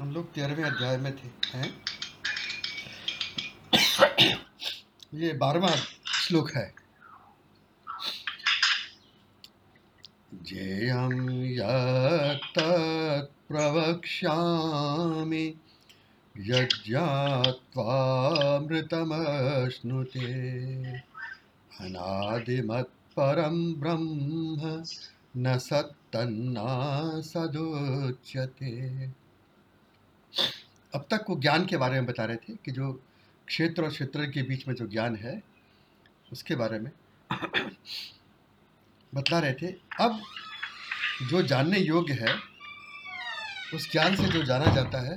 हम लोग तेरहवें अध्याय में थे हैं ये बारहवा श्लोक है जे यत्तत् प्रवक्ष्यामि यज्ञात्वामृतमश्नुते अनादिमत्परं ब्रह्म न सत्तन्ना सदोच्यते अब तक वो ज्ञान के बारे में बता रहे थे कि जो क्षेत्र और क्षेत्र के बीच में जो ज्ञान है उसके बारे में बता रहे थे अब जो जानने योग्य है उस ज्ञान से जो जाना जाता है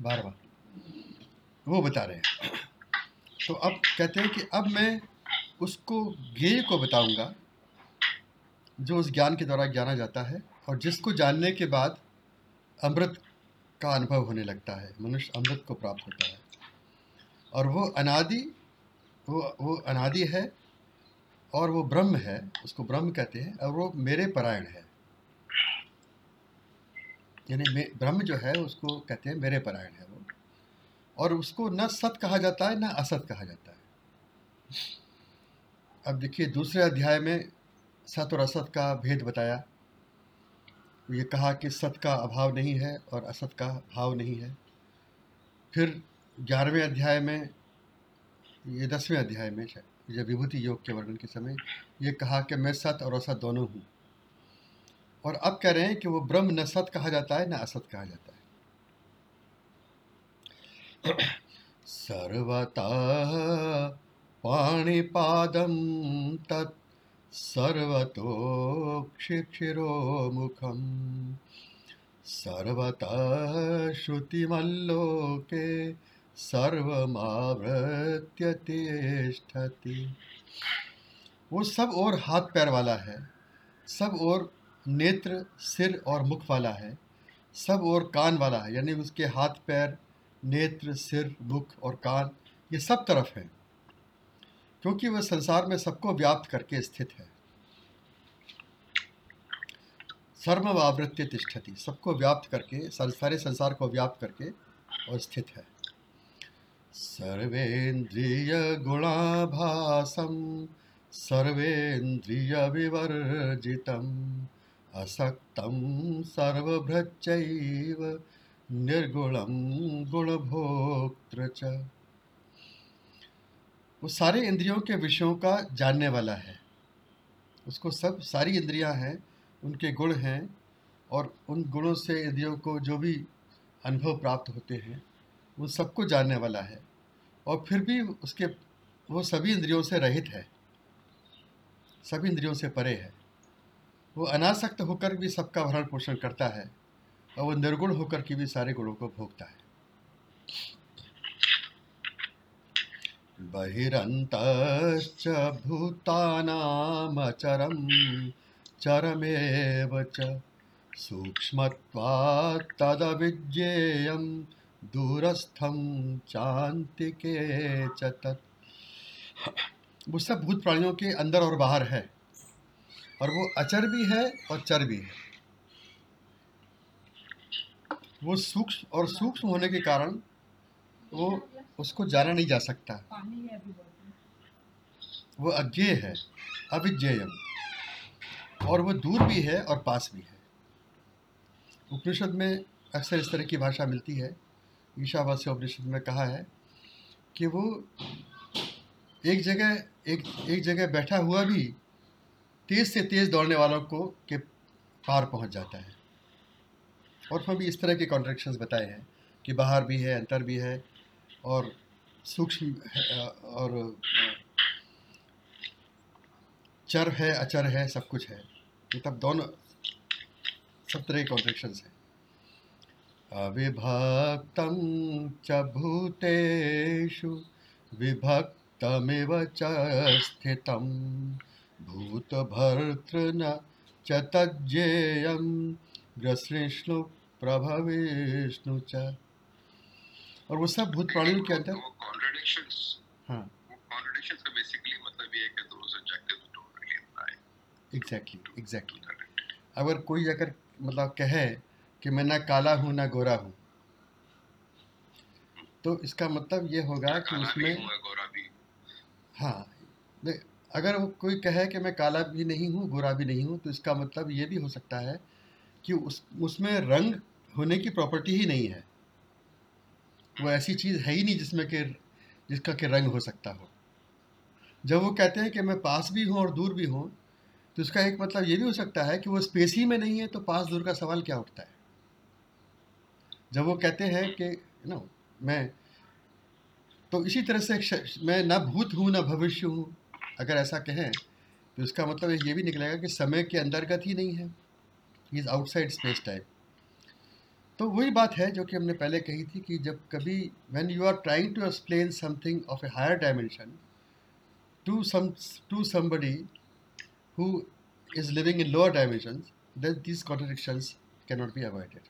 बार बार वो बता रहे हैं तो अब कहते हैं कि अब मैं उसको ज्ञेय को बताऊंगा जो उस ज्ञान के द्वारा जाना जाता है और जिसको जानने के बाद अमृत का अनुभव होने लगता है मनुष्य अमृत को प्राप्त होता है और वो अनादि वो वो अनादि है और वो ब्रह्म है उसको ब्रह्म कहते हैं और वो मेरे परायण है यानी ब्रह्म जो है उसको कहते हैं मेरे परायण है वो और उसको न सत कहा जाता है न असत कहा जाता है अब देखिए दूसरे अध्याय में सत और असत का भेद बताया ये कहा कि सत का अभाव नहीं है और असत का भाव नहीं है फिर ग्यारहवें अध्याय में ये दसवें अध्याय में जब विभूति योग के वर्णन के समय ये कहा कि मैं सत और असत दोनों हूँ और अब कह रहे हैं कि वो ब्रह्म न सत कहा जाता है न असत कहा जाता है सर्वतः पाणिपादम तत् सर्वतोक्षिक्षिरोमुखं सर्वतः श्रुतिमल्लोके सर्वमावृत्य तिष्ठति वो सब और हाथ पैर वाला है सब और नेत्र सिर और मुख वाला है सब और कान वाला है यानी उसके हाथ पैर नेत्र सिर मुख और कान ये सब तरफ हैं क्योंकि वह संसार में सबको व्याप्त करके स्थित है सर्व आवृत्ति तिष्ठति सबको व्याप्त करके सारे संसार को व्याप्त करके और स्थित है सर्वेन्द्रिय गुणाभासम सर्वेन्द्रिय विवर्जितम असक्तम सर्वभ्रच निर्गुणम गुणभोक्तृ वो सारे इंद्रियों के विषयों का जानने वाला है उसको सब सारी इंद्रियां हैं उनके गुण हैं और उन गुणों से इंद्रियों को जो भी अनुभव प्राप्त होते हैं वो सबको जानने वाला है और फिर भी उसके वो सभी इंद्रियों से रहित है सभी इंद्रियों से परे है वो अनासक्त होकर भी सबका भरण पोषण करता है और वो निर्गुण होकर के भी सारे गुणों को भोगता है नाम चरम चरमेव च सूक्ष्मत्वात् तदविज्ञेयं दूरस्थं चान्तिके च तत् वो सब भूत प्राणियों के अंदर और बाहर है और वो अचर भी है और चर भी है वो सूक्ष्म और सूक्ष्म होने के कारण वो उसको जाना नहीं जा सकता वो अज्ञेय है अविज्ञेय और वो दूर भी है और पास भी है उपनिषद में अक्सर इस तरह की भाषा मिलती है ईशावास्य उपनिषद में कहा है कि वो एक जगह एक एक जगह बैठा हुआ भी तेज़ से तेज़ दौड़ने वालों को के पार पहुंच जाता है और फिर भी इस तरह के कॉन्ट्रेक्शन बताए हैं कि बाहर भी है अंतर भी है और सूक्ष्म और चर है अचर है सब कुछ है तब दोनों सब तरह के कॉन्ट्रेक्शंस है अविभक्तं च भूतेषु विभक्तमिव च स्थितं भूतभर्तृन च तज्जेयं ग्रसृष्णु प्रभविष्णु च और वो सब भूत प्राणियों के अंदर हाँ एग्जैक्टली एग्जैक्टली अगर कोई अगर मतलब कहे कि मैं ना काला हूँ ना गोरा हूँ तो इसका मतलब ये होगा कि उसमें हाँ अगर वो कोई कहे कि मैं काला भी नहीं हूँ गोरा भी नहीं हूँ तो इसका मतलब ये भी हो सकता है कि उस उसमें रंग होने की प्रॉपर्टी ही नहीं है वो ऐसी चीज़ है ही नहीं जिसमें कि जिसका कि रंग हो सकता हो जब वो कहते हैं कि मैं पास भी हूँ और दूर भी हूँ तो इसका एक मतलब ये भी हो सकता है कि वो स्पेस ही में नहीं है तो पास दूर का सवाल क्या उठता है जब वो कहते हैं कि ना मैं तो इसी तरह से मैं ना भूत हूँ ना भविष्य हूँ अगर ऐसा कहें तो इसका मतलब ये भी निकलेगा कि समय के अंतर्गत ही नहीं है इज़ आउटसाइड स्पेस टाइप तो वही बात है जो कि हमने पहले कही थी कि जब कभी when you are trying to explain something of a higher dimension to some to somebody who is living in lower dimensions, then these contradictions cannot be avoided.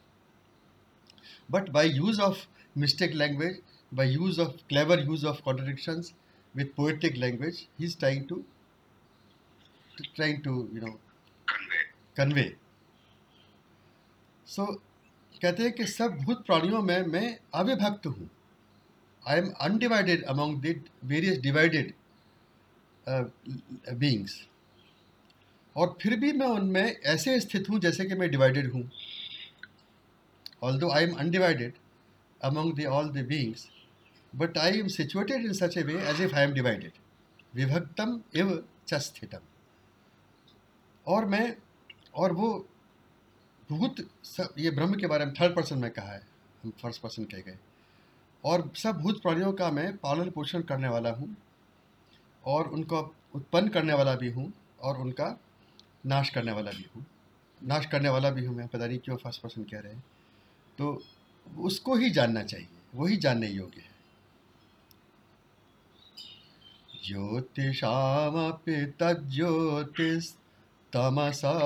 But by use of mystic language, by use of clever use of contradictions with poetic language, he's trying to trying to you know convey. So कहते हैं कि सब भूत प्राणियों में मैं अविभक्त हूँ I am undivided among the various divided beings और फिर भी मैं उनमें ऐसे स्थित हूँ जैसे कि मैं डिवाइडेड हूँ although I am undivided among the all the beings but I am situated in such a way as if I am divided विभक्तम इव चस्थितम और मैं और वो भूत सब ये ब्रह्म के बारे में थर्ड पर्सन में कहा है हम फर्स्ट पर्सन कह गए और सब भूत प्राणियों का मैं पालन पोषण करने वाला हूँ और उनको उत्पन्न करने वाला भी हूँ और उनका नाश करने वाला भी हूँ नाश करने वाला भी हूँ मैं पता नहीं क्यों फर्स्ट पर्सन कह रहे हैं तो उसको ही जानना चाहिए वही जानने योग्य है ज्योतिषामपि तज्ज्योतिस्तमसः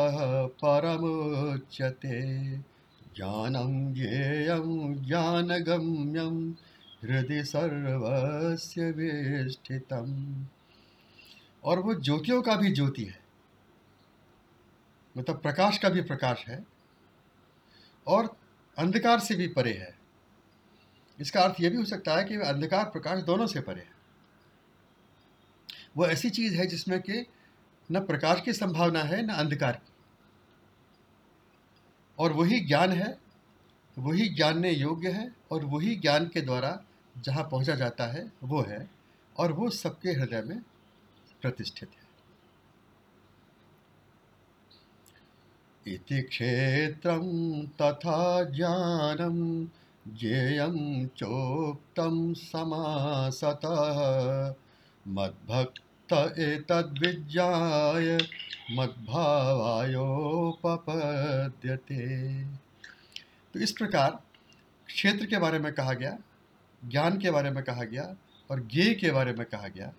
परमोच्यते ज्ञानं ज्ञान गम्यम हृदय सर्वस्व और वो ज्योतियों का भी ज्योति है मतलब प्रकाश का भी प्रकाश है और अंधकार से भी परे है इसका अर्थ यह भी हो सकता है कि अंधकार प्रकाश दोनों से परे है वो ऐसी चीज़ है जिसमें कि न प्रकाश की संभावना है न अंधकार की और वही ज्ञान है वही जानने योग्य है और वही ज्ञान के द्वारा जहाँ पहुँचा जाता है वो है और वो सबके हृदय में प्रतिष्ठित है इति क्षेत्रं तथा ज्ञानं ज्ञेयं चोक्तं समासतः मद्भक्त एतद्विज्ञाय मद्भावायोपपद्यते तो इस प्रकार क्षेत्र के बारे में कहा गया ज्ञान के बारे में कहा गया और ज्ञे के बारे में कहा गया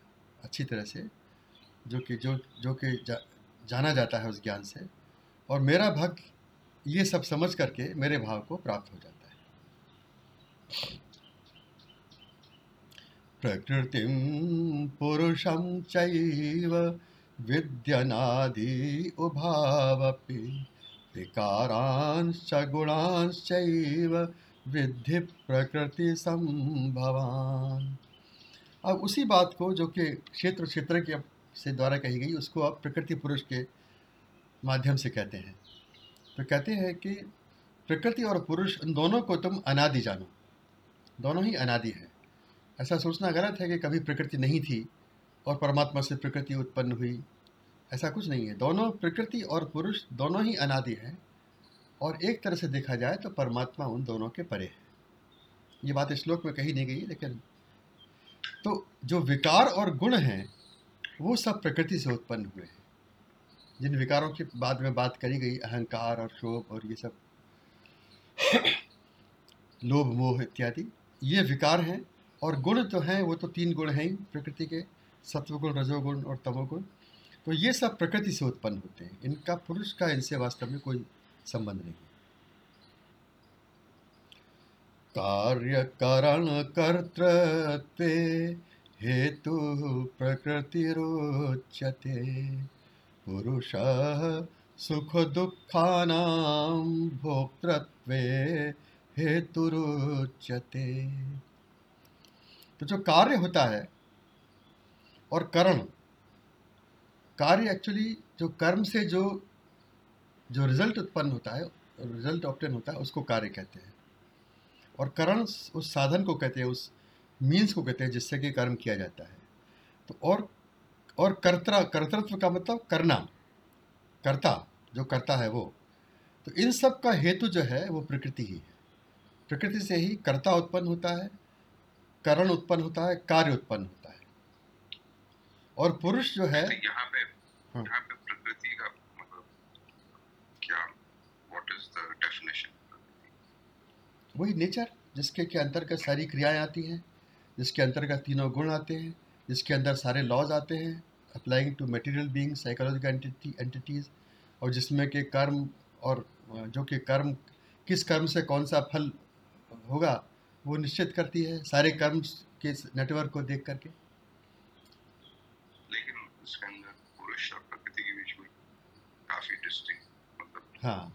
अच्छी तरह से जो कि जो जो कि जा, जाना जाता है उस ज्ञान से और मेरा भक्त ये सब समझ करके मेरे भाव को प्राप्त हो जाता है प्रकृति पुरुषम चैव विद्यनादि उभावपि विकारांश्च गुणांश्चैव विद्धि प्रकृति संभवान अब उसी बात को जो कि क्षेत्र क्षेत्र के से द्वारा कही गई उसको अब प्रकृति पुरुष के माध्यम से कहते हैं तो कहते हैं कि प्रकृति और पुरुष उन दोनों को तुम अनादि जानो दोनों ही अनादि है ऐसा सोचना गलत है कि कभी प्रकृति नहीं थी और परमात्मा से प्रकृति उत्पन्न हुई ऐसा कुछ नहीं है दोनों प्रकृति और पुरुष दोनों ही अनादि हैं और एक तरह से देखा जाए तो परमात्मा उन दोनों के परे है ये बात श्लोक में कही नहीं गई लेकिन तो जो विकार और गुण हैं वो सब प्रकृति से उत्पन्न हुए हैं जिन विकारों की बाद में बात करी गई अहंकार और शोभ और ये सब लोभ मोह इत्यादि ये विकार हैं और गुण तो हैं वो तो तीन गुण हैं प्रकृति के सत्वगुण रजोगुण और तमोगुण तो ये सब प्रकृति से उत्पन्न होते हैं इनका पुरुष का इनसे वास्तव में कोई संबंध नहीं कार्य कारण कर्तृत्व हेतु रोचते पुरुषः सुखदुःखानां भोक्तृत्वे हेतुरुच्यते तो जो कार्य होता है और कर्म कार्य एक्चुअली जो कर्म से जो जो रिजल्ट उत्पन्न होता है रिजल्ट ऑप्टेन होता है उसको कार्य कहते हैं और कर्ण उस साधन को कहते हैं उस मीन्स को कहते हैं जिससे कि कर्म किया जाता है तो और और कर्तरा कर्तृत्व का मतलब करना कर्ता जो करता है वो तो इन सब का हेतु जो है वो प्रकृति ही है प्रकृति से ही कर्ता उत्पन्न होता है करण उत्पन्न होता है कार्य उत्पन्न होता है और पुरुष जो है तो यहाँ पे हाँ। यहाँ पे प्रकृति का मतलब क्या वही नेचर जिसके के अंतर्गत सारी क्रियाएं आती हैं जिसके अंतर्गत तीनों गुण आते हैं इसके अंदर सारे लॉज आते हैं applying to material being psychological entities और जिसमें के कर्म और जो कि कर्म किस कर्म से कौन सा फल होगा वो निश्चित करती है सारे कर्म के नेटवर्क को देख करके लेकिन उसके अंदर पुरुष और प्रकृति के बीच में काफ़ी डिस्टिंग मतलब हाँ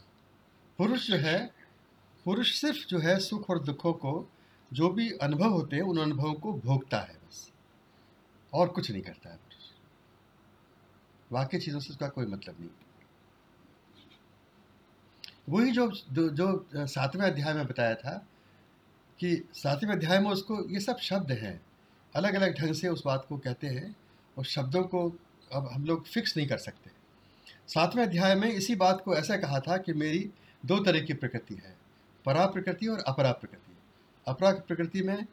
पुरुष जो है पुरुष सिर्फ जो है सुख और दुखों को जो भी अनुभव होते हैं उन अनुभवों को भोगता है और कुछ नहीं करता है पुरुष वाक्य चीज़ों से उसका कोई मतलब नहीं वही जो जो, जो सातवें अध्याय में बताया था कि सातवें अध्याय में उसको ये सब शब्द हैं अलग अलग ढंग से उस बात को कहते हैं और शब्दों को अब हम लोग फिक्स नहीं कर सकते सातवें अध्याय में इसी बात को ऐसा कहा था कि मेरी दो तरह की प्रकृति है परा प्रकृति और अपरा प्रकृति अपरा प्रकृति में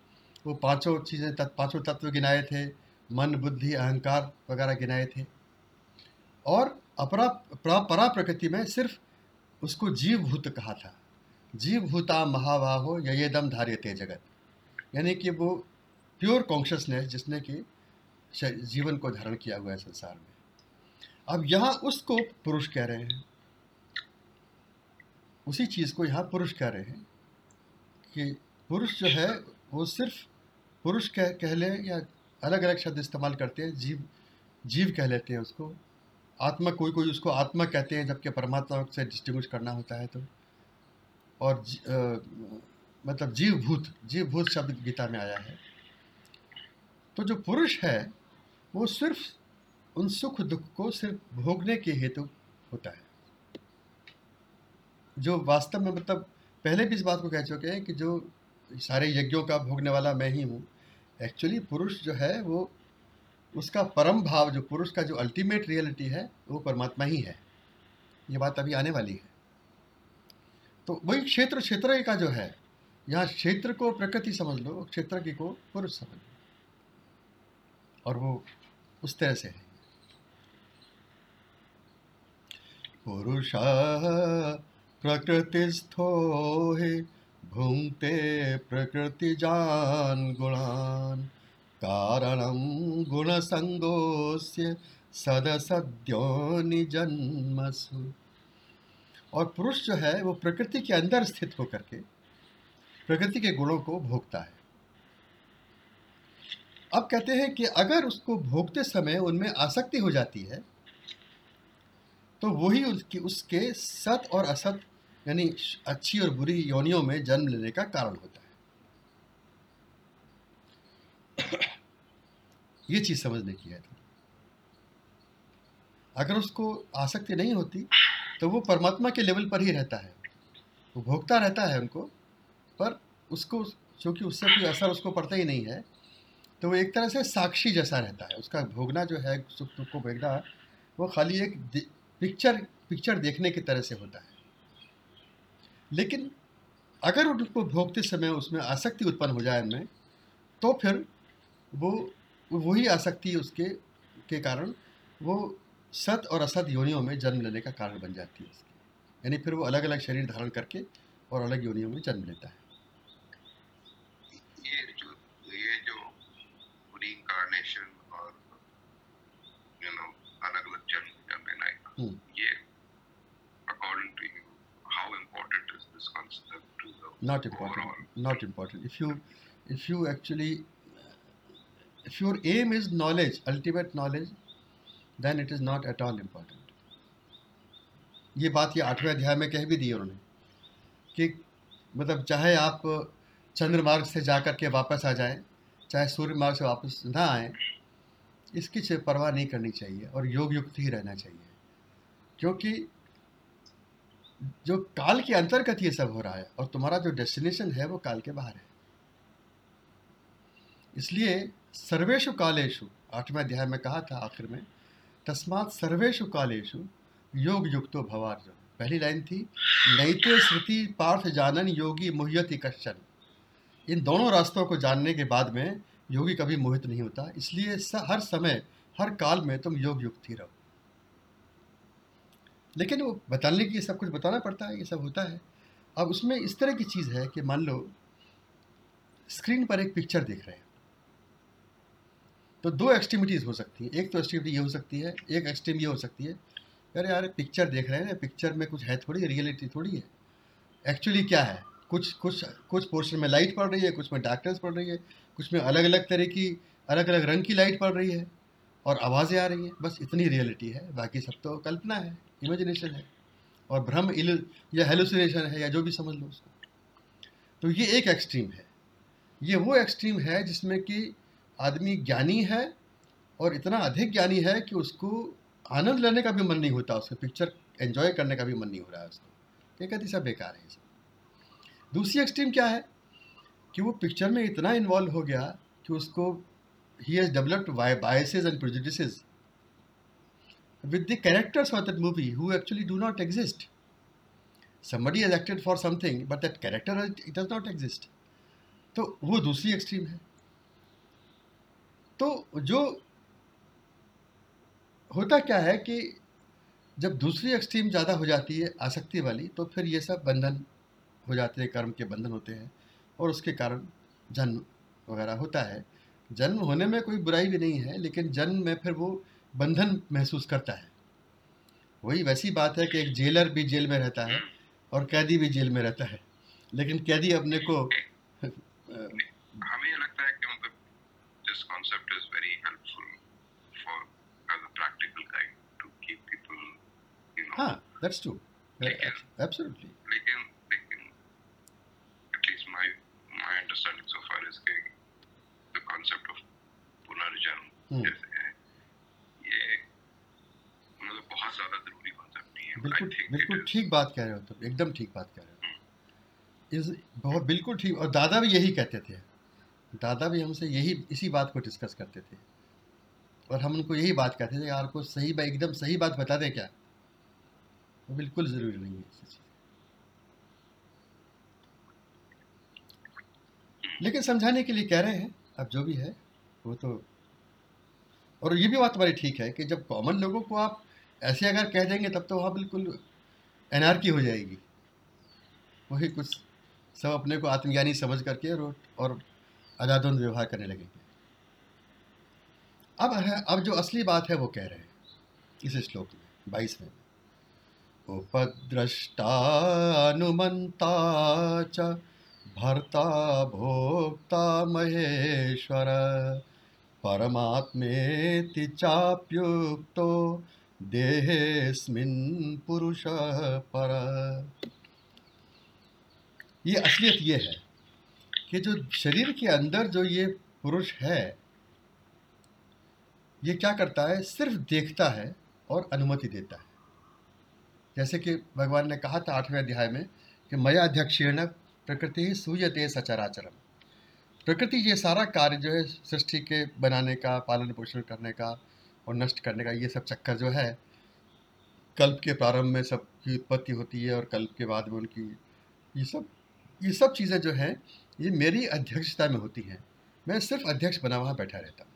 वो पांचों चीज़ें तत्व पाँचों तत्व गिनाए थे मन बुद्धि अहंकार वगैरह गिनाए थे और अपरा परा, परा प्रकृति में सिर्फ उसको जीवभूत कहा था जीवभूता महावाहो ये दम धार्यते जगत यानी कि वो प्योर कॉन्शियसनेस जिसने कि जीवन को धारण किया हुआ है संसार में अब यहाँ उसको पुरुष कह रहे हैं उसी चीज़ को यहाँ पुरुष कह रहे हैं कि पुरुष जो है वो सिर्फ पुरुष कह कह लें या अलग अलग शब्द इस्तेमाल करते हैं जीव जीव कह लेते हैं उसको आत्मा कोई कोई उसको आत्मा कहते हैं जबकि परमात्मा से डिस्टिंग्विश करना होता है तो और जी, आ, मतलब जीव भूत शब्द गीता में आया है तो जो पुरुष है वो सिर्फ उन सुख दुख को सिर्फ भोगने के हेतु होता है जो वास्तव में मतलब पहले भी इस बात को कह चुके हैं कि जो सारे यज्ञों का भोगने वाला मैं ही हूँ एक्चुअली पुरुष जो है वो उसका परम भाव जो पुरुष का जो अल्टीमेट रियलिटी है वो परमात्मा ही है ये बात अभी आने वाली है तो वही क्षेत्र क्षेत्र का जो है यहाँ क्षेत्र को प्रकृति समझ लो क्षेत्र की को पुरुष समझ लो और वो उस तरह से है पुरुष प्रकृतिस्थो है कारण गुण गुणान् कारणं गुणसङ्गोऽस्य निजन्मसु और पुरुष जो है वो प्रकृति के अंदर स्थित होकर के प्रकृति के गुणों को भोगता है अब कहते हैं कि अगर उसको भोगते समय उनमें आसक्ति हो जाती है तो वही उसकी उसके सत और असत यानी अच्छी और बुरी योनियों में जन्म लेने का कारण होता है ये चीज समझने की है तो। अगर उसको आसक्ति नहीं होती तो वो परमात्मा के लेवल पर ही रहता है वो भोगता रहता है उनको पर उसको क्योंकि उससे कोई असर उसको पड़ता ही नहीं है तो वो एक तरह से साक्षी जैसा रहता है उसका भोगना जो है सुख दुख को भेगना वो खाली एक पिक्चर पिक्चर देखने की तरह से होता है लेकिन अगर उनको भोगते समय उसमें आसक्ति उत्पन्न हो जाए उनमें तो फिर वो वही आसक्ति उसके के कारण वो सत और असत योनियों में जन्म लेने का कारण बन जाती है उसकी यानी फिर वो अलग अलग शरीर धारण करके और अलग योनियों में जन्म लेता है हम्म जो not important not important if you if you actually if your aim is knowledge ultimate knowledge then it is not at all important ये बात ये आठवें अध्याय में कह भी दी उन्होंने कि मतलब चाहे आप चंद्र मार्ग से जा कर के वापस आ जाएं चाहे सूर्य मार्ग से वापस ना आए इसकी परवाह नहीं करनी चाहिए और योग युक्त ही रहना चाहिए क्योंकि जो काल के अंतर्गत ये सब हो रहा है और तुम्हारा जो डेस्टिनेशन है वो काल के बाहर है इसलिए सर्वेशु कालेशु आठवें अध्याय में कहा था आखिर में तस्मात सर्वेशु कालेशु योग युक्तो भवार्जुन पहली लाइन थी नैते श्रुति पार्थ जानन योगी मुह्यति कश्चन इन दोनों रास्तों को जानने के बाद में योगी कभी मोहित नहीं होता इसलिए हर समय हर काल में तुम योग युक्त ही रहो लेकिन वो बताने के लिए सब कुछ बताना पड़ता है ये सब होता है अब उसमें इस तरह की चीज़ है कि मान लो स्क्रीन पर एक पिक्चर देख रहे हैं तो दो एक्सट्रीमिटीज़ हो सकती है एक तो एक्सट्रीमिटी ये हो सकती है एक एक्सट्रीम ये हो सकती है अरे यार पिक्चर देख रहे हैं ना पिक्चर में कुछ है थोड़ी रियलिटी थोड़ी है एक्चुअली क्या है कुछ कुछ कुछ पोर्शन में लाइट पड़ रही है कुछ में डार्कनेस पड़ रही है कुछ में अलग अलग तरह की अलग अलग रंग की लाइट पड़ रही है और आवाज़ें आ रही हैं बस इतनी रियलिटी है बाकी सब तो कल्पना है इमेजिनेशन है और भ्रम इल या हेलुसिनेशन है या जो भी समझ लो उसको तो ये एक एक्सट्रीम है ये वो एक्सट्रीम है जिसमें कि आदमी ज्ञानी है और इतना अधिक ज्ञानी है कि उसको आनंद लेने का भी मन नहीं होता उसको पिक्चर एंजॉय करने का भी मन नहीं हो रहा है उसको क्या कहती सब बेकार है सब दूसरी एक्सट्रीम क्या है कि वो पिक्चर में इतना इन्वॉल्व हो गया कि उसको ही has developed biases and प्रोजिस with the characters for that movie who actually do not exist. Somebody has acted for something, but that character it does not exist. तो वो दूसरी एक्सट्रीम है तो जो होता क्या है कि जब दूसरी एक्सट्रीम ज़्यादा हो जाती है आसक्ति वाली तो फिर ये सब बंधन हो जाते हैं कर्म के बंधन होते हैं और उसके कारण जन्म वगैरह होता है जन्म होने में कोई बुराई भी नहीं है लेकिन जन्म में फिर वो बंधन महसूस करता है वही वैसी बात है कि एक जेलर भी जेल में रहता है और कैदी भी जेल में रहता है लेकिन कैदी अपने को हमें लगता है कि मतलब this concept is very helpful for as a practical guide to keep people you know हां दैट्स ट्रू एब्सोल्युटली लेकिन लेकिन at least my my understanding so far is कि द कॉन्सेप्ट ऑफ पुनर्जन्म hmm. जैसे बिल्कुल बिल्कुल ठीक बात कह रहे हो तुम एकदम ठीक बात कह रहे हो हम्म। इस बहुत बिल्कुल ठीक और दादा भी यही कहते थे दादा भी हमसे यही इसी बात को डिस्कस करते थे और हम उनको यही बात कहते थे यार को सही बात एकदम सही बात बता दें क्या वो बिल्कुल ज़रूरी नहीं है लेकिन समझाने के लिए कह रहे हैं अब जो भी है वो तो और ये भी बात हमारी ठीक है कि जब कॉमन लोगों को आप ऐसे अगर कह देंगे तब तो वहाँ बिल्कुल एनआरकी हो जाएगी वही कुछ सब अपने को आत्मज्ञानी समझ करके और, और अदादुन व्यवहार करने लगेंगे अब है अब जो असली बात है वो कह रहे हैं इस श्लोक में बाईस में उपद्रष्टानुमंता च भर्ता भोक्ता महेश्वर परमात्मे चाप्युक्तो देहेस्मिन पुरुष पर ये असलियत ये है कि जो शरीर के अंदर जो ये पुरुष है ये क्या करता है सिर्फ देखता है और अनुमति देता है जैसे कि भगवान ने कहा था आठवें अध्याय में कि मया अध्यक्षेण प्रकृति ही सूयते सचराचरम प्रकृति ये सारा कार्य जो है सृष्टि के बनाने का पालन पोषण करने का और नष्ट करने का ये सब चक्कर जो है कल्प के प्रारंभ में सबकी उत्पत्ति होती है और कल्प के बाद में उनकी ये सब ये सब चीज़ें जो हैं ये मेरी अध्यक्षता में होती हैं मैं सिर्फ अध्यक्ष बना वहाँ बैठा रहता हूँ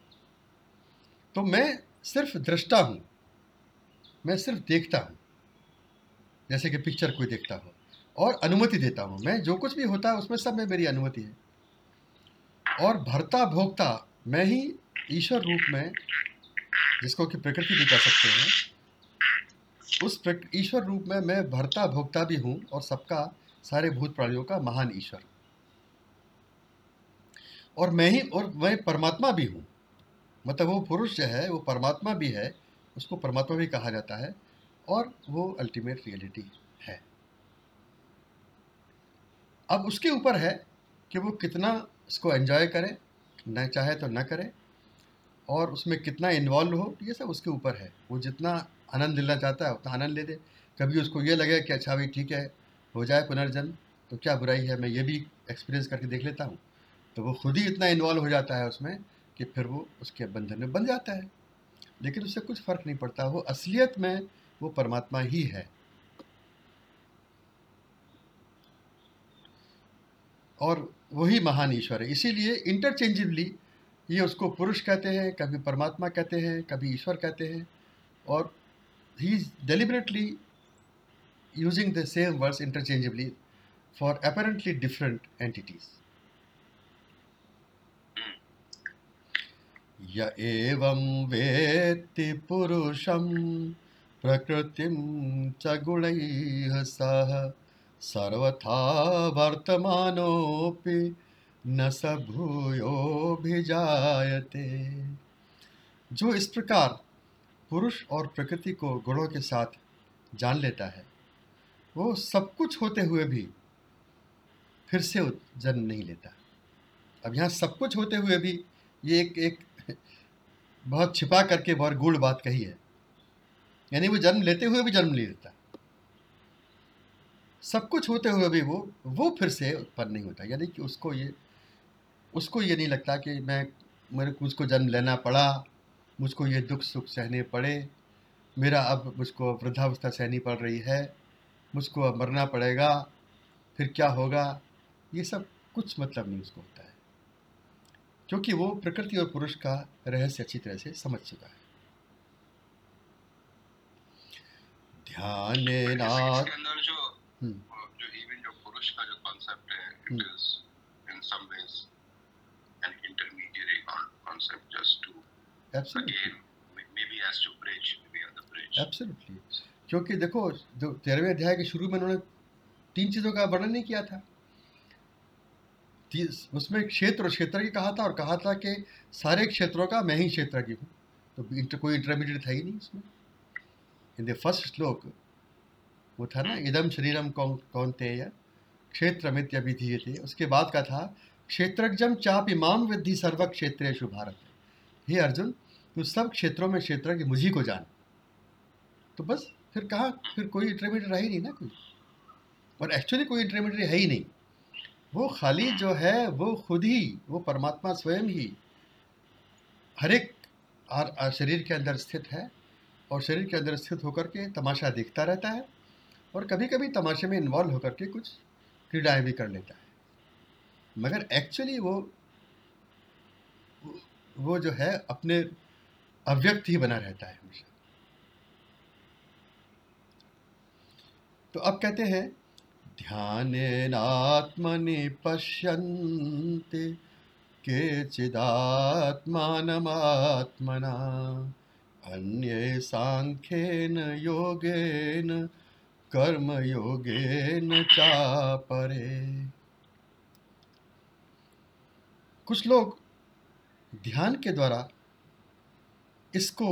तो मैं सिर्फ दृष्टा हूँ मैं सिर्फ देखता हूँ जैसे कि पिक्चर कोई देखता हो और अनुमति देता हूँ मैं जो कुछ भी होता है उसमें सब में मेरी अनुमति है और भरता भोगता मैं ही ईश्वर रूप में जिसको कि प्रकृति भी कह सकते हैं उस ईश्वर रूप में मैं भरता भोगता भी हूँ और सबका सारे भूत प्राणियों का महान ईश्वर और मैं ही और मैं परमात्मा भी हूँ मतलब वो पुरुष जो है वो परमात्मा भी है उसको परमात्मा भी कहा जाता है और वो अल्टीमेट रियलिटी है अब उसके ऊपर है कि वो कितना इसको एंजॉय करें न चाहे तो न करें और उसमें कितना इन्वॉल्व हो ये सब उसके ऊपर है वो जितना आनंद लेना चाहता है उतना आनंद ले दे कभी उसको ये लगे कि अच्छा भाई ठीक है हो जाए पुनर्जन्म तो क्या बुराई है मैं ये भी एक्सपीरियंस करके देख लेता हूँ तो वो खुद ही इतना इन्वॉल्व हो जाता है उसमें कि फिर वो उसके बंधन में बन जाता है लेकिन उससे कुछ फ़र्क नहीं पड़ता वो असलियत में वो परमात्मा ही है और वही महान ईश्वर है इसीलिए इंटरचेंजेबली ये उसको पुरुष कहते हैं कभी परमात्मा कहते हैं कभी ईश्वर कहते हैं और he is deliberately using the same words interchangeably for apparently different entities य एवं वेत्ति पुरुषम प्रकृतिं च गुणैः सह सर्वथा वर्तमानोऽपि न स जायते जो इस प्रकार पुरुष और प्रकृति को गुणों के साथ जान लेता है वो सब कुछ होते हुए भी फिर से जन्म नहीं लेता अब यहाँ सब कुछ होते हुए भी ये एक एक बहुत छिपा करके बहुत गूढ़ बात कही है यानी वो जन्म लेते हुए भी जन्म नहीं लेता सब कुछ होते हुए भी वो वो फिर से उत्पन्न नहीं होता यानी कि उसको ये उसको ये नहीं लगता कि मैं मेरे को उसको जन्म लेना पड़ा मुझको ये दुख सुख सहने पड़े मेरा अब मुझको वृद्धावस्था सहनी पड़ रही है मुझको अब मरना पड़ेगा फिर क्या होगा ये सब कुछ मतलब नहीं उसको होता है क्योंकि वो प्रकृति और पुरुष का रहस्य अच्छी तरह से समझ चुका है ध्यान तो जो हम्म। जो इवन जो पुरुष का जो कॉन्सेप्ट है it is in some concept just to Absolutely. again maybe as to bridge maybe on the bridge absolutely क्योंकि देखो जो तेरहवें अध्याय के शुरू में उन्होंने तीन चीज़ों का वर्णन नहीं किया था उसमें क्षेत्र और क्षेत्र की कहा था और कहा था कि सारे क्षेत्रों का मैं ही क्षेत्र की हूँ तो इंटर, कोई इंटरमीडिएट था ही नहीं इसमें इन द फर्स्ट श्लोक वो था ना hmm. इदम शरीरम कौन कौन थे या क्षेत्र में त्यभिधीय थे उसके बाद का था क्षेत्रज्ञम चाप इमाम विद्धि सर्व क्षेत्र भारत हे अर्जुन तू सब क्षेत्रों में क्षेत्रज्ञ मुझी को जान तो बस फिर कहा फिर कोई इंटरमीडिएट रहा ही नहीं ना कोई और एक्चुअली कोई इंटरमीडिएट है ही नहीं वो खाली जो है वो खुद ही वो परमात्मा स्वयं ही हर एक शरीर के अंदर स्थित है और शरीर के अंदर स्थित होकर के तमाशा देखता रहता है और कभी कभी तमाशे में इन्वॉल्व होकर के कुछ क्रीडाएँ भी कर लेता है मगर एक्चुअली वो वो जो है अपने अव्यक्त ही बना रहता है हमेशा तो अब कहते हैं ध्यान ध्यानात्मनि पश्यन्ति केचिदात्मानमात्मना अन्य साङ्ख्येन योगेन कर्मयोगेन चापरे कुछ लोग ध्यान के द्वारा इसको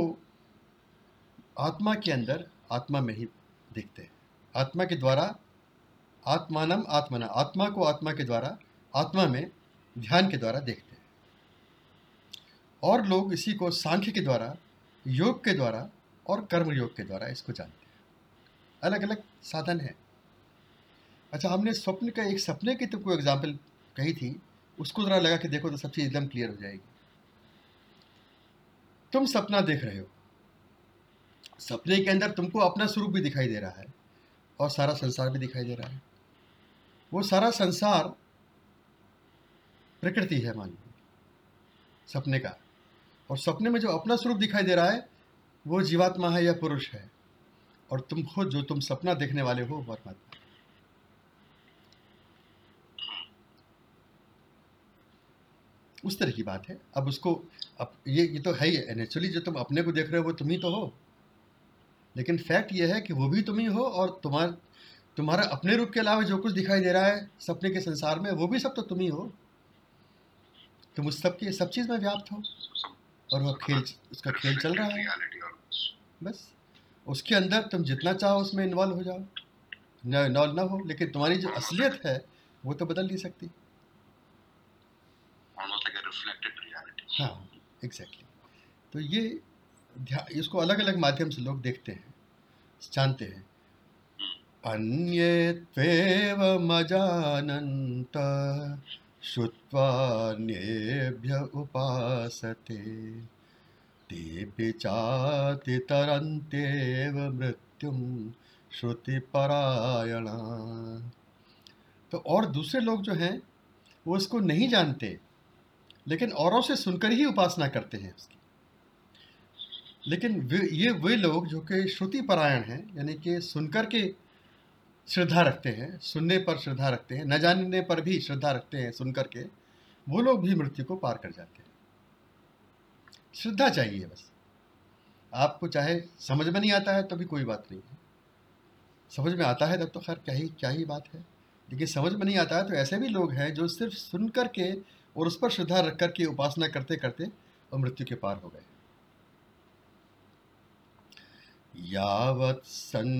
आत्मा के अंदर आत्मा में ही देखते हैं आत्मा के द्वारा आत्मानम आत्मना आत्मा को आत्मा के द्वारा आत्मा में ध्यान के द्वारा देखते हैं और लोग इसी को सांख्य के द्वारा योग के द्वारा और कर्म योग के द्वारा इसको जानते हैं अलग अलग साधन है अच्छा हमने स्वप्न का एक सपने की तो कोई एग्जाम्पल कही थी उसको ज़रा लगा कि देखो तो सब चीज़ एकदम क्लियर हो जाएगी तुम सपना देख रहे हो सपने के अंदर तुमको अपना स्वरूप भी दिखाई दे रहा है और सारा संसार भी दिखाई दे रहा है वो सारा संसार प्रकृति है मान लो सपने का और सपने में जो अपना स्वरूप दिखाई दे रहा है वो जीवात्मा है या पुरुष है और तुम खुद जो तुम सपना देखने वाले हो परमात्मा उस तरह की बात है अब उसको अब ये ये तो है ही नेचुरली जो तुम अपने को देख रहे हो वो तुम ही तो हो लेकिन फैक्ट ये है कि वो भी तुम ही हो और तुम्हार तुम्हारा अपने रूप के अलावा जो कुछ दिखाई दे रहा है सपने के संसार में वो भी सब तो तुम ही हो तुम उस सब सब चीज़ में व्याप्त हो और वह खेल उसका खेल चल रहा है बस उसके अंदर तुम जितना चाहो उसमें इन्वॉल्व हो जाओ इन्वॉल्व ना हो लेकिन तुम्हारी जो असलियत है वो तो बदल नहीं सकती हाँ एग्जैक्टली exactly. तो ये इसको अलग अलग माध्यम से लोग देखते हैं जानते हैं अन्य मजान श्रुत्वान्येभ्य उपासते तेऽपि मृत्यु मृत्युं श्रुतिपरायणा तो और दूसरे लोग जो हैं वो इसको नहीं जानते लेकिन औरों से सुनकर ही उपासना करते हैं उसकी लेकिन वे ये वे लोग जो कि श्रुति परायण हैं यानी कि सुनकर के श्रद्धा रखते हैं सुनने पर श्रद्धा रखते हैं न जानने पर भी श्रद्धा रखते हैं सुनकर के वो लोग भी मृत्यु को पार कर जाते हैं श्रद्धा चाहिए बस आपको चाहे समझ में नहीं आता है तो भी कोई बात नहीं है समझ में आता है तब तो खैर क्या ही क्या ही बात है लेकिन समझ में नहीं आता है तो ऐसे भी लोग हैं जो सिर्फ सुन कर के और उस पर श्रद्धा रख कर के उपासना करते करते और मृत्यु के पार हो गए यावत संजायते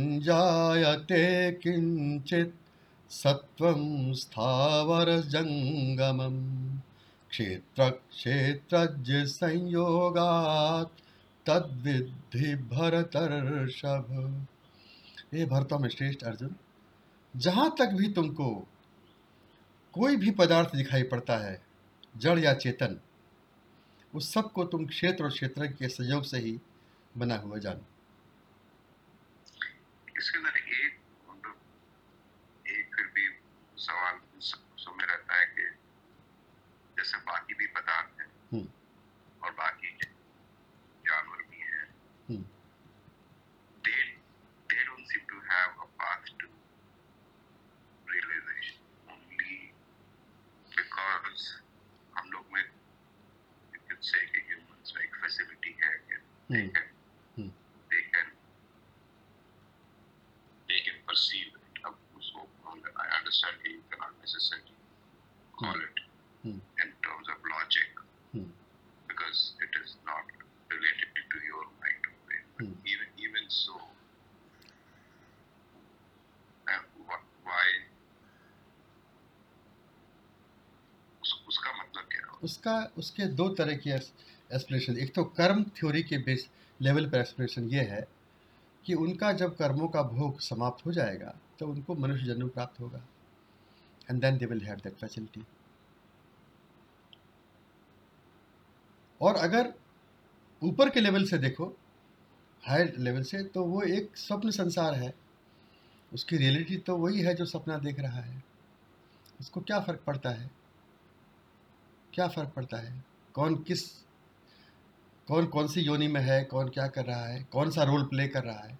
किंचित सत्वं स्थावरजङ्गमं क्षेत्रक्षेत्रज्ञ संयोगात् तद्विद्धि भरतर्षभ हे भरता में श्रेष्ठ अर्जुन जहाँ तक भी तुमको कोई भी पदार्थ दिखाई पड़ता है जड़ या चेतन उस सब को तुम क्षेत्र और क्षेत्र के सहयोग से ही बना हुआ जानो इसके अंदर एक मतलब एक फिर भी सवाल तो सबको में रहता है कि जैसे बाकी भी पदार्थ है हम्म। they can they can they can perceive it. Of course, I understand you cannot necessarily call it in terms of logic because it is not related to your mind of way. But even even so, uh, what, why? उसका मतलब क्या है उसका उसके दो तरह की aspiration एक तो कर्म थ्योरी के बेस लेवल पर एस्पिरेशन ये है कि उनका जब कर्मों का भोग समाप्त हो जाएगा तो उनको मनुष्य जन्म प्राप्त होगा and then they will have that facility और अगर ऊपर के लेवल से देखो हायर लेवल से तो वो एक स्वप्न संसार है उसकी रियलिटी तो वही है जो सपना देख रहा है उसको क्या फ़र्क पड़ता है क्या फ़र्क पड़ता है कौन किस कौन कौन सी योनि में है कौन क्या कर रहा है कौन सा रोल प्ले कर रहा है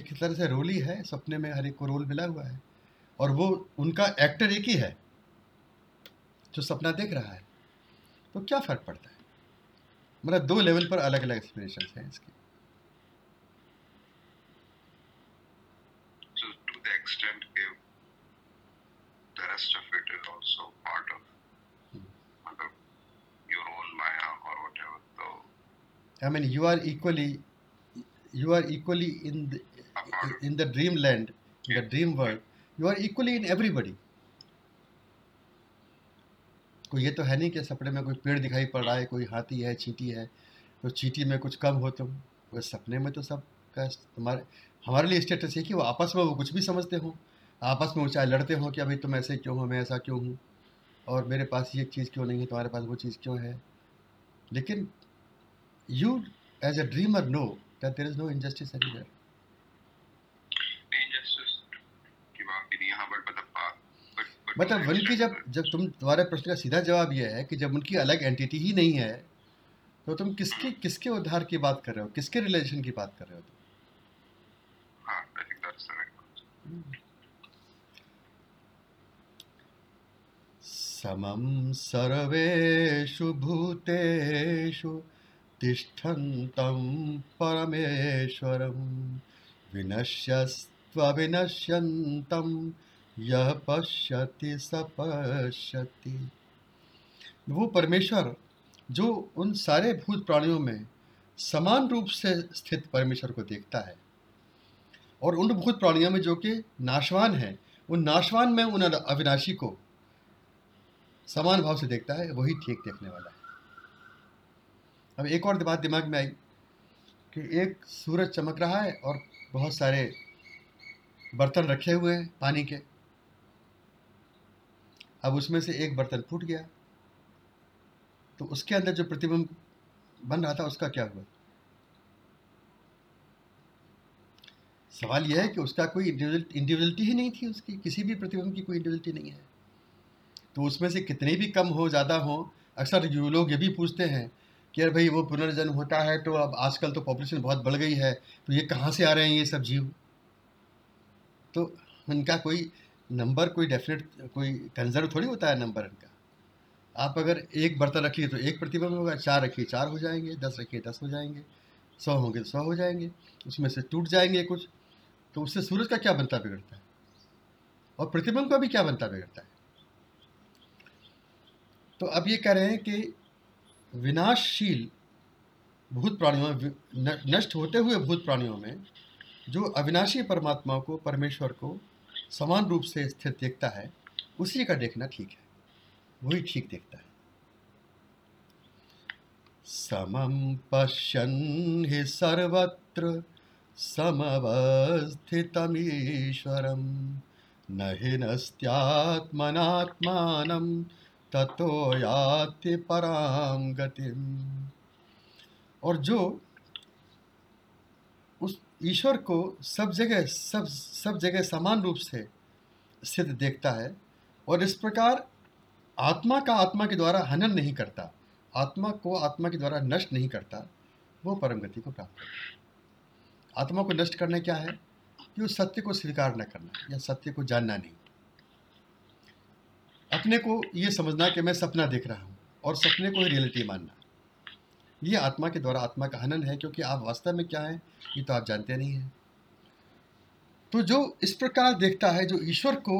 एक तरह से रोल ही है सपने में हर एक को रोल मिला हुआ है और वो उनका एक्टर एक ही है जो सपना देख रहा है तो क्या फ़र्क पड़ता है मतलब दो लेवल पर अलग अलग एक्सप्लेनेशन हैं इसकी so, I mean you are equally you are equally in the, the dream land the dream world you are equally in everybody कोई ये तो है नहीं कि सपने में कोई पेड़ दिखाई पड़ रहा है कोई हाथी है चींटी है तो चींटी में कुछ कम हो तुम वो तो सपने में तो सब का तुम्हारे हमारे लिए स्टेटस है कि वो आपस में वो कुछ भी समझते हों आपस में वो चाहे लड़ते हों कि अभी तुम ऐसे क्यों हो मैं ऐसा क्यों हूँ और मेरे पास ये चीज़ क्यों नहीं है तुम्हारे पास वो चीज़ क्यों है लेकिन you as a dreamer know that there is no injustice anywhere. मतलब उनकी जब जब तुम तुम्हारे प्रश्न का सीधा जवाब यह है कि जब उनकी अलग एंटिटी ही नहीं है तो तुम किसके किसके उद्धार की बात कर रहे हो किसके रिलेशन की बात कर रहे हो तुम हाँ, समम सर्वेषु भूतेषु तिष्ठन्तं परमेश्वरं विनश्यस्त्वविनश्यन्तं यह पश्यति स पश्यति वो परमेश्वर जो उन सारे भूत प्राणियों में समान रूप से स्थित परमेश्वर को देखता है और उन भूत प्राणियों में जो कि नाशवान है उन नाशवान में उन अविनाशी को समान भाव से देखता है वही ठीक देखने वाला है अब एक और बात दिमाग में आई कि एक सूरज चमक रहा है और बहुत सारे बर्तन रखे हुए हैं पानी के अब उसमें से एक बर्तन फूट गया तो उसके अंदर जो प्रतिबिंब बन रहा था उसका क्या हुआ सवाल यह है कि उसका कोई इंडिविजुअलिटी ही नहीं थी उसकी किसी भी प्रतिबिंब की कोई इंडिविजुअलिटी नहीं है तो उसमें से कितने भी कम हो ज़्यादा हो अक्सर लोग ये भी पूछते हैं कि अरे भाई वो पुनर्जन्म होता है तो अब आजकल तो पॉपुलेशन बहुत बढ़ गई है तो ये कहाँ से आ रहे हैं ये सब जीव तो उनका कोई नंबर कोई डेफिनेट कोई कंजर्व थोड़ी होता है नंबर इनका आप अगर एक बर्तन रखिए तो एक प्रतिबंध होगा चार रखिए चार हो जाएंगे दस रखिए दस हो जाएंगे सौ होंगे तो सौ हो जाएंगे उसमें से टूट जाएंगे कुछ तो उससे सूरज का क्या बनता बिगड़ता है और प्रतिबंध का भी क्या बनता बिगड़ता है तो अब ये कह रहे हैं कि विनाशशील भूत प्राणियों में नष्ट होते हुए भूत प्राणियों में जो अविनाशी परमात्मा को परमेश्वर को समान रूप से स्थित देखता है उसी का देखना ठीक है वही ठीक देखता है समम पश्यन् हि सर्वत्र समवस्थितमीश्वरं न हि नस्त्यात्मनात्मानं ततो याति पराम गतिम और जो उस ईश्वर को सब जगह सब सब जगह समान रूप से सिद्ध देखता है और इस प्रकार आत्मा का आत्मा के द्वारा हनन नहीं करता आत्मा को आत्मा के द्वारा नष्ट नहीं करता वो परम गति को प्राप्त करता आत्मा को नष्ट करना क्या है कि उस सत्य को स्वीकार न करना या सत्य को जानना नहीं अपने को ये समझना कि मैं सपना देख रहा हूँ और सपने को ही रियलिटी मानना ये आत्मा के द्वारा आत्मा का हनन है क्योंकि आप वास्तव में क्या हैं ये तो आप जानते नहीं हैं तो जो इस प्रकार देखता है जो ईश्वर को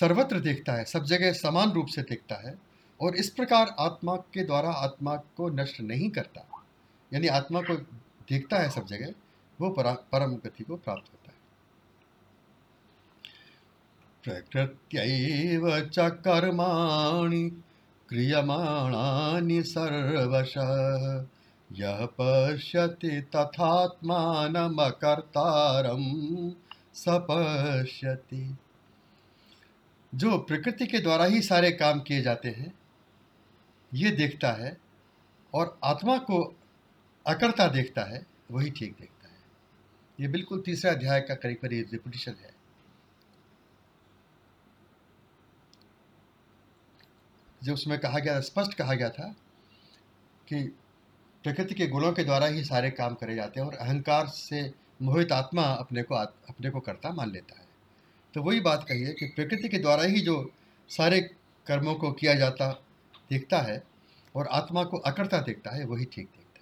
सर्वत्र देखता है सब जगह समान रूप से देखता है और इस प्रकार आत्मा के द्वारा आत्मा को नष्ट नहीं करता यानी आत्मा को देखता है सब जगह वो परम गति को प्राप्त होता है प्रकृत्यैव च कर्माणि क्रियमाणानि सर्वशः यः पश्यति तथात्मानमकर्तारं स पश्यति जो प्रकृति के द्वारा ही सारे काम किए जाते हैं ये देखता है और आत्मा को अकर्ता देखता है वही ठीक देखता है ये बिल्कुल तीसरा अध्याय का करीब करीब रिपोटिशन है जो उसमें कहा गया स्पष्ट कहा गया था कि प्रकृति के गुणों के द्वारा ही सारे काम करे जाते हैं और अहंकार से मोहित आत्मा अपने को अपने को कर्ता मान लेता है तो वही बात कही है कि प्रकृति के द्वारा ही जो सारे कर्मों को किया जाता देखता है और आत्मा को अकर्ता देखता है वही ठीक देखता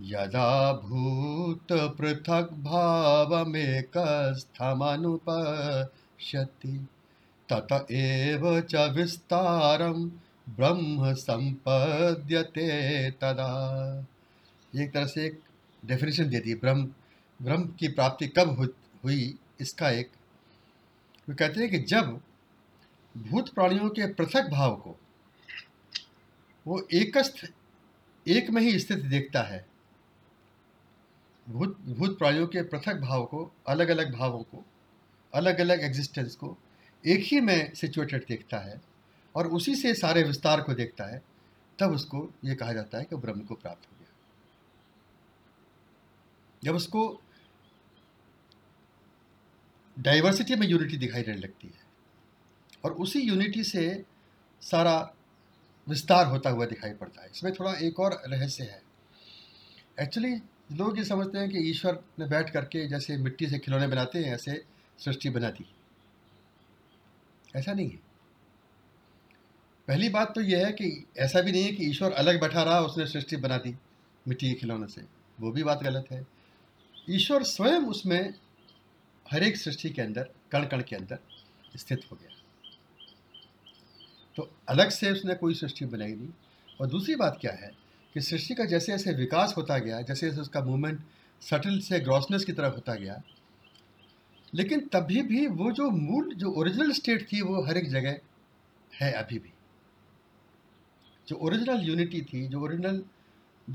है यदा भूत पृथक भाव में अनुपति तत एव च विस्तारम ब्रह्म संपद्यते तदा एक तरह से एक डेफिनेशन दे दी ब्रह्म ब्रह्म की प्राप्ति कब हुई इसका एक वो कहते हैं कि जब भूत प्राणियों के पृथक भाव को वो एकस्थ एक में ही स्थित देखता है भूत भूत प्राणियों के पृथक भाव को अलग अलग भावों को अलग अलग एग्जिस्टेंस को एक ही में सिचुएटेड देखता है और उसी से सारे विस्तार को देखता है तब उसको ये कहा जाता है कि ब्रह्म को प्राप्त हो गया जब उसको डाइवर्सिटी में यूनिटी दिखाई देने लगती है और उसी यूनिटी से सारा विस्तार होता हुआ दिखाई पड़ता है इसमें थोड़ा एक और रहस्य है एक्चुअली लोग ये समझते हैं कि ईश्वर ने बैठ करके जैसे मिट्टी से खिलौने बनाते हैं ऐसे सृष्टि बना दी ऐसा नहीं है पहली बात तो यह है कि ऐसा भी नहीं है कि ईश्वर अलग बैठा रहा उसने सृष्टि बना दी मिट्टी के खिलौने से वो भी बात गलत है ईश्वर स्वयं उसमें हर एक सृष्टि के अंदर कण कण के अंदर स्थित हो गया तो अलग से उसने कोई सृष्टि बनाई नहीं और दूसरी बात क्या है कि सृष्टि का जैसे जैसे विकास होता गया जैसे जैसे उसका मूवमेंट सटल से ग्रॉसनेस की तरफ होता गया लेकिन तभी भी वो जो मूल जो ओरिजिनल स्टेट थी वो हर एक जगह है अभी भी जो ओरिजिनल यूनिटी थी जो ओरिजिनल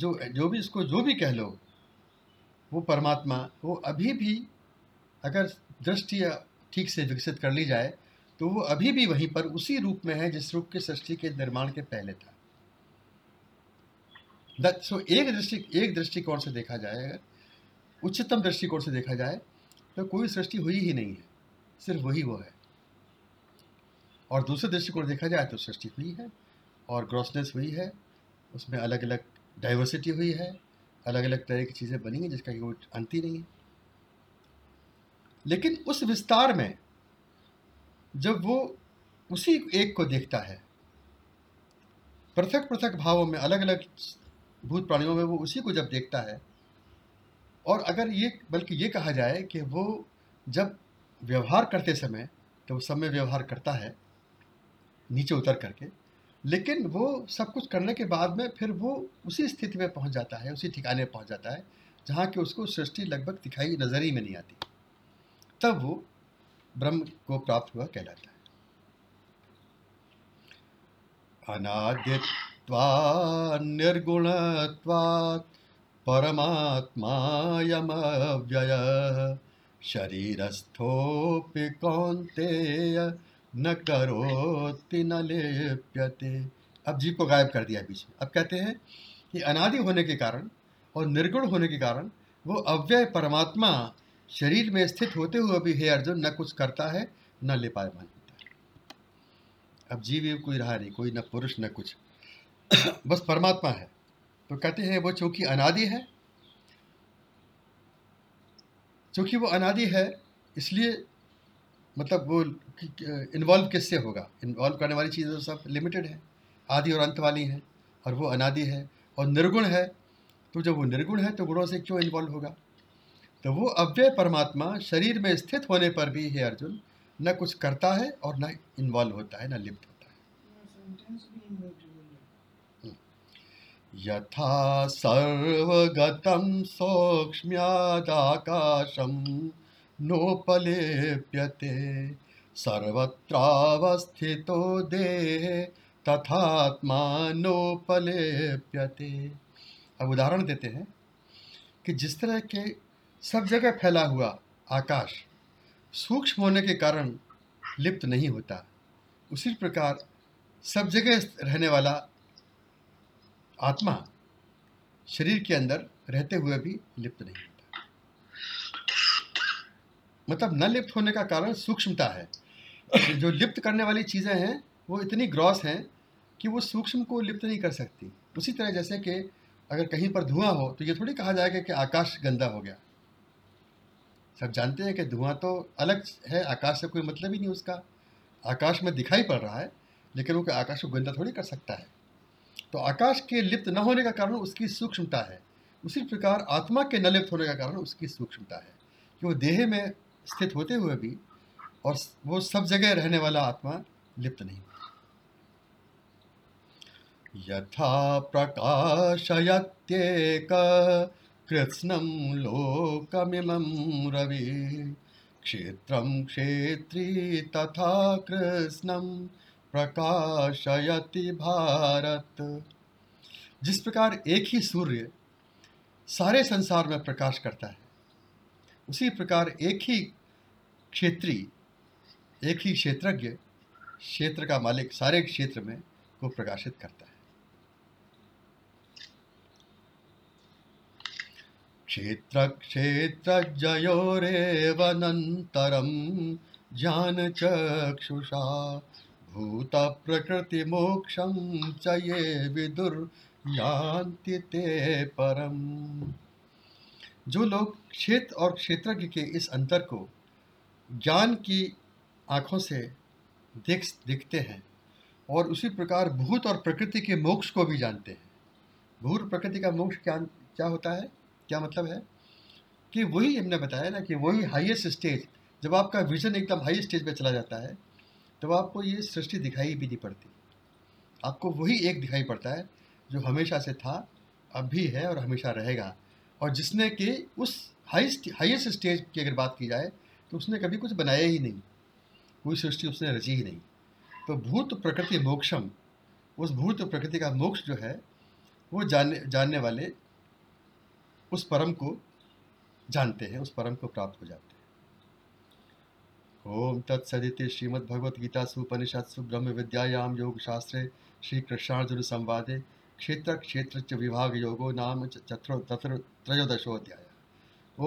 जो जो भी इसको जो भी कह लो वो परमात्मा वो अभी भी अगर दृष्टि ठीक से विकसित कर ली जाए तो वो अभी भी वहीं पर उसी रूप में है जिस रूप के सृष्टि के निर्माण के पहले था सो so, एक दृष्टि एक दृष्टिकोण से देखा जाए अगर उच्चतम दृष्टिकोण से देखा जाए तो कोई सृष्टि हुई ही नहीं है सिर्फ वही वो है और दूसरे दृष्टिकोण देखा जाए तो सृष्टि हुई है और ग्रॉसनेस हुई है उसमें अलग अलग डाइवर्सिटी हुई है अलग अलग तरह की चीज़ें बनी हैं जिसका कोई अंत ही नहीं है लेकिन उस विस्तार में जब वो उसी एक को देखता है पृथक पृथक भावों में अलग अलग भूत प्राणियों में वो उसी को जब देखता है और अगर ये बल्कि ये कहा जाए कि वो जब व्यवहार करते समय तो उस समय व्यवहार करता है नीचे उतर करके लेकिन वो सब कुछ करने के बाद में फिर वो उसी स्थिति में पहुंच जाता है उसी ठिकाने पहुंच जाता है जहाँ कि उसको सृष्टि लगभग दिखाई नजर ही में नहीं आती तब वो ब्रह्म को प्राप्त हुआ कहलाता है अनाद्यत्वा निर्गुण परमात्मायमव्यय शरीरस्थोऽपि कौन्तेय न करोति न लेप्यते अब जीव को गायब कर दिया बीच में अब कहते हैं कि अनादि होने के कारण और निर्गुण होने के कारण वो अव्यय परमात्मा शरीर में स्थित होते हुए भी हे अर्जुन न कुछ करता है न लिपायमान होता है अब जीव कोई रहा नहीं कोई न पुरुष न कुछ बस परमात्मा है तो कहते हैं वो चूँकि अनादि है चूँकि वो अनादि है इसलिए मतलब वो इन्वॉल्व किससे होगा इन्वॉल्व करने वाली चीज़ें तो सब लिमिटेड हैं आदि और अंत वाली हैं और वो अनादि है और निर्गुण है तो जब वो निर्गुण है तो गुणों से क्यों इन्वॉल्व होगा तो वो अव्यय परमात्मा शरीर में स्थित होने पर भी हे अर्जुन न कुछ करता है और न इन्वॉल्व होता है न लिप्त होता है यथा सर्वगतं सौक्ष्म्यादाकाशं नोपलेप्यते सर्वत्रावस्थितो देहे तथात्मा नोपलेप्यते अब उदाहरण देते हैं कि जिस तरह के सब जगह फैला हुआ आकाश सूक्ष्म होने के कारण लिप्त नहीं होता उसी प्रकार सब जगह रहने वाला आत्मा शरीर के अंदर रहते हुए भी लिप्त नहीं होता मतलब न लिप्त होने का कारण सूक्ष्मता है जो लिप्त करने वाली चीज़ें हैं वो इतनी ग्रॉस हैं कि वो सूक्ष्म को लिप्त नहीं कर सकती उसी तरह जैसे कि अगर कहीं पर धुआं हो तो ये थोड़ी कहा जाएगा कि आकाश गंदा हो गया सब जानते हैं कि धुआं तो अलग है आकाश से कोई मतलब ही नहीं उसका आकाश में दिखाई पड़ रहा है लेकिन वो आकाश को गंदा थोड़ी कर सकता है तो आकाश के लिप्त न होने का कारण उसकी सूक्ष्मता है उसी प्रकार आत्मा के न लिप्त होने का कारण उसकी सूक्ष्मता है कि वो देह में स्थित होते हुए भी और वो सब जगह रहने वाला आत्मा लिप्त नहीं यथा प्रकाशयत्येक कृत्स्नं लोकमिम रवि क्षेत्रं क्षेत्री तथा कृत्स्नं प्रकाशयति भारत जिस प्रकार एक ही सूर्य सारे संसार में प्रकाश करता है उसी प्रकार एक ही क्षेत्री एक ही क्षेत्रज्ञ क्षेत्र का मालिक सारे क्षेत्र में को प्रकाशित करता है क्षेत्र क्षेत्र जयोरेवनंतरम ज्ञान चक्षुषा भूतप्रकृतिमोक्षं च ये यान्ति ते परम जो लोग क्षेत्र और क्षेत्रज्ञ के इस अंतर को ज्ञान की आँखों से देख देखते हैं और उसी प्रकार भूत और प्रकृति के मोक्ष को भी जानते हैं भूत प्रकृति का मोक्ष क्या क्या होता है क्या मतलब है कि वही हमने बताया ना कि वही हाईएस्ट स्टेज जब आपका विजन एकदम हाई स्टेज पे चला जाता है तब आपको ये सृष्टि दिखाई भी नहीं पड़ती आपको वही एक दिखाई पड़ता है जो हमेशा से था अब भी है और हमेशा रहेगा और जिसने कि उस हाईस्ट हाइस्ट स्टेज की अगर बात की जाए तो उसने कभी कुछ बनाया ही नहीं कोई सृष्टि उसने रची ही नहीं तो भूत प्रकृति मोक्षम उस भूत प्रकृति का मोक्ष जो है वो जानने जानने वाले उस परम को जानते हैं उस परम को प्राप्त हो जाते हैं ओम तत्सदिति श्रीमद्भगवद्गीतासु उपनिषत्सु ब्रह्म विद्यायाम योगशास्त्रे श्रीकृष्णार्जुन संवादे क्षेत्र क्षेत्र विभाग योगो नाम चत्रो तत्र त्रयोदशोध्याय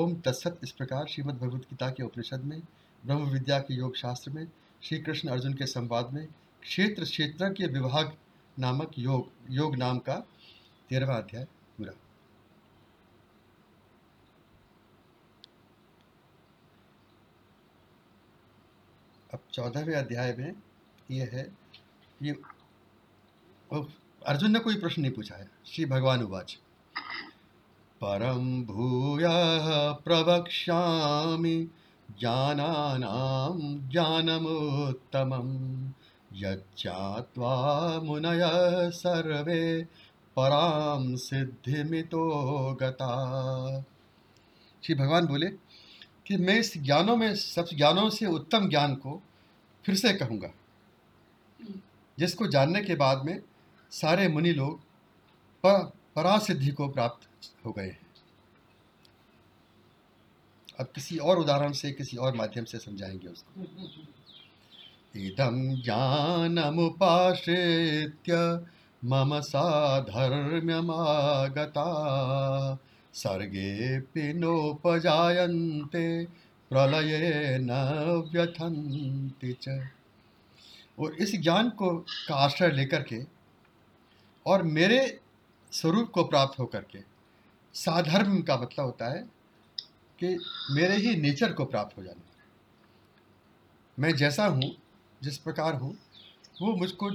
ओम तत्सत इस प्रकार श्रीमद्भगवद्गीता के उपनिषद में ब्रह्म विद्या के योग शास्त्र में श्री कृष्ण अर्जुन के संवाद में क्षेत्र क्षेत्र के विभाग नामक योग योग नाम का तेरहवा अध्याय चौदहवें अध्याय में ये है कि अर्जुन ने कोई प्रश्न नहीं पूछा है श्री भगवान उवाच परम भूय प्रवक्ष्यामि ज्ञानानां ज्ञानमुत्तमं यज्ञा मुनय सर्वे पराम सिद्धिमितो गता श्री भगवान बोले कि मैं इस ज्ञानों में सब ज्ञानों से उत्तम ज्ञान को फिर से कहूँगा जिसको जानने के बाद में सारे मुनि लोग पर, सिद्धि को प्राप्त हो गए हैं अब किसी और उदाहरण से किसी और माध्यम से समझाएंगे उसको इदम ज्ञानमुपाश्रित्य मम सा साधर्म्यमागता सर्गे पिनोपजायन्ते प्रलय न व्यथंति च और इस ज्ञान को का आश्रय लेकर के और मेरे स्वरूप को प्राप्त होकर के साधर्म का मतलब होता है कि मेरे ही नेचर को प्राप्त हो जाना मैं जैसा हूँ जिस प्रकार हूँ वो मुझको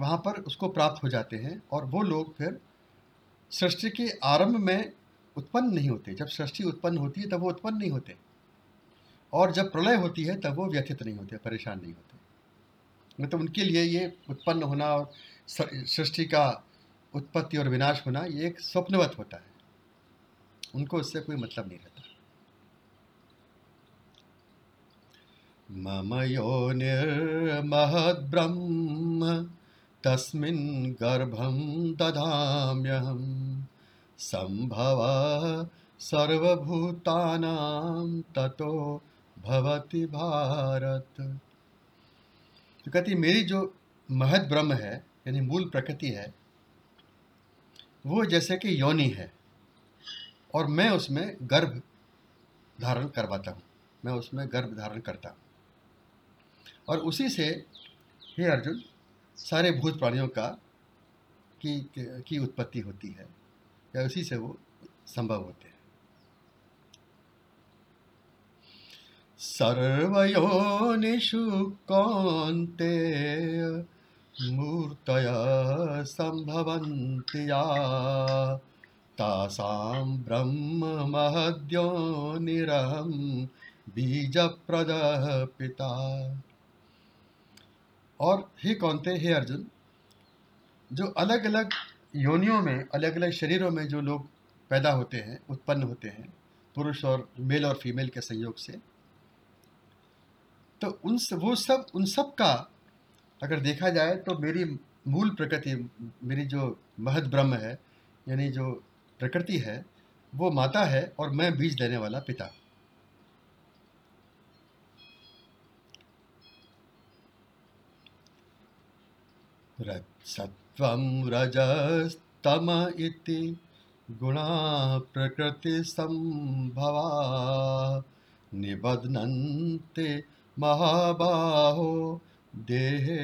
वहाँ पर उसको प्राप्त हो जाते हैं और वो लोग फिर सृष्टि के आरंभ में उत्पन्न नहीं होते जब सृष्टि उत्पन्न होती है तब वो उत्पन्न नहीं होते और जब प्रलय होती है तब वो व्यथित नहीं होते परेशान नहीं होते मतलब उनके लिए ये उत्पन्न होना और सृष्टि का उत्पत्ति और विनाश होना ये एक स्वप्नवत होता है उनको इससे कोई मतलब नहीं रहता मम यो निर्महद्ब्रह्म तस्मिन् गर्भं दधाम्यहं सम्भव सर्वभूतानां ततो भवति भारत तो कहती मेरी जो महद ब्रह्म है यानी मूल प्रकृति है वो जैसे कि योनि है और मैं उसमें गर्भ धारण करवाता हूँ मैं उसमें गर्भ धारण करता हूँ और उसी से हे अर्जुन सारे भूत प्राणियों का की की उत्पत्ति होती है या उसी से वो संभव होते हैं सर्वयोनिषु कौन्तेय मूर्तयः सम्भवन्ति या तासां ब्रह्ममहद्योनिरहं बीजप्रदः पिता और हे कौनते हे अर्जुन जो अलग अलग योनियों में अलग अलग शरीरों में जो लोग पैदा होते हैं उत्पन्न होते हैं पुरुष और मेल और फीमेल के संयोग से तो उन वो सब उन सब का अगर देखा जाए तो मेरी मूल प्रकृति मेरी जो महद ब्रह्म है यानी जो प्रकृति है वो माता है और मैं बीज देने वाला पिता सत्वं रजस्तम इति गुणा संभवा निबध्नन्ते महाबाहो देहे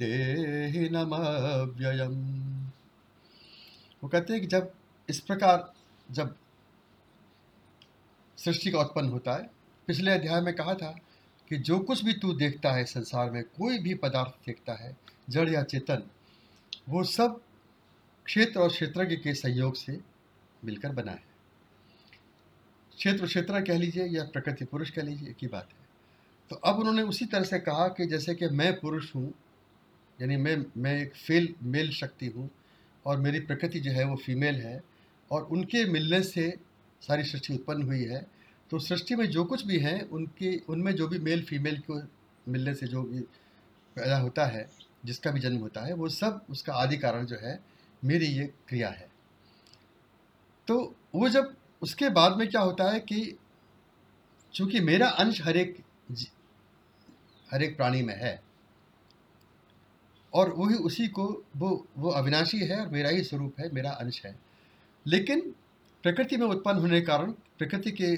देहि नमव्ययम वो कहते हैं कि जब इस प्रकार जब सृष्टि का उत्पन्न होता है पिछले अध्याय में कहा था कि जो कुछ भी तू देखता है संसार में कोई भी पदार्थ देखता है जड़ या चेतन वो सब क्षेत्र और क्षेत्र के सहयोग से मिलकर बना है क्षेत्र क्षेत्र कह लीजिए या प्रकृति पुरुष कह लीजिए एक ही बात है तो अब उन्होंने उसी तरह से कहा कि जैसे कि मैं पुरुष हूँ यानी मैं मैं एक फेल मेल शक्ति हूँ और मेरी प्रकृति जो है वो फीमेल है और उनके मिलने से सारी सृष्टि उत्पन्न हुई है तो सृष्टि में जो कुछ भी हैं उनके उनमें जो भी मेल फीमेल को मिलने से जो भी पैदा होता है जिसका भी जन्म होता है वो सब उसका आदि कारण जो है मेरी ये क्रिया है तो वो जब उसके बाद में क्या होता है कि चूंकि मेरा अंश हर एक हर एक प्राणी में है और वही उसी को वो वो अविनाशी है और मेरा ही स्वरूप है मेरा अंश है लेकिन प्रकृति में उत्पन्न होने के कारण प्रकृति के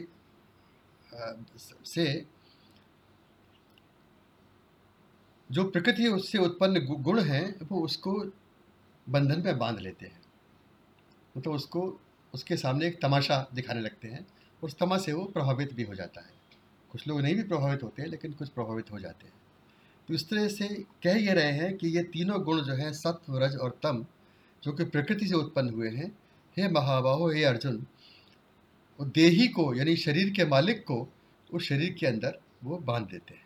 से जो प्रकृति उससे उत्पन्न गुण हैं वो उसको बंधन में बांध लेते हैं मतलब उसको उसके सामने एक तमाशा दिखाने लगते हैं उस तमा से वो प्रभावित भी हो जाता है कुछ लोग नहीं भी प्रभावित होते हैं लेकिन कुछ प्रभावित हो जाते हैं तो इस तरह से कह ये रहे हैं कि ये तीनों गुण जो हैं सत्व रज और तम जो कि प्रकृति से उत्पन्न हुए हैं हे महाबाहो हे अर्जुन देही को यानी शरीर के मालिक को उस शरीर के अंदर वो बांध देते हैं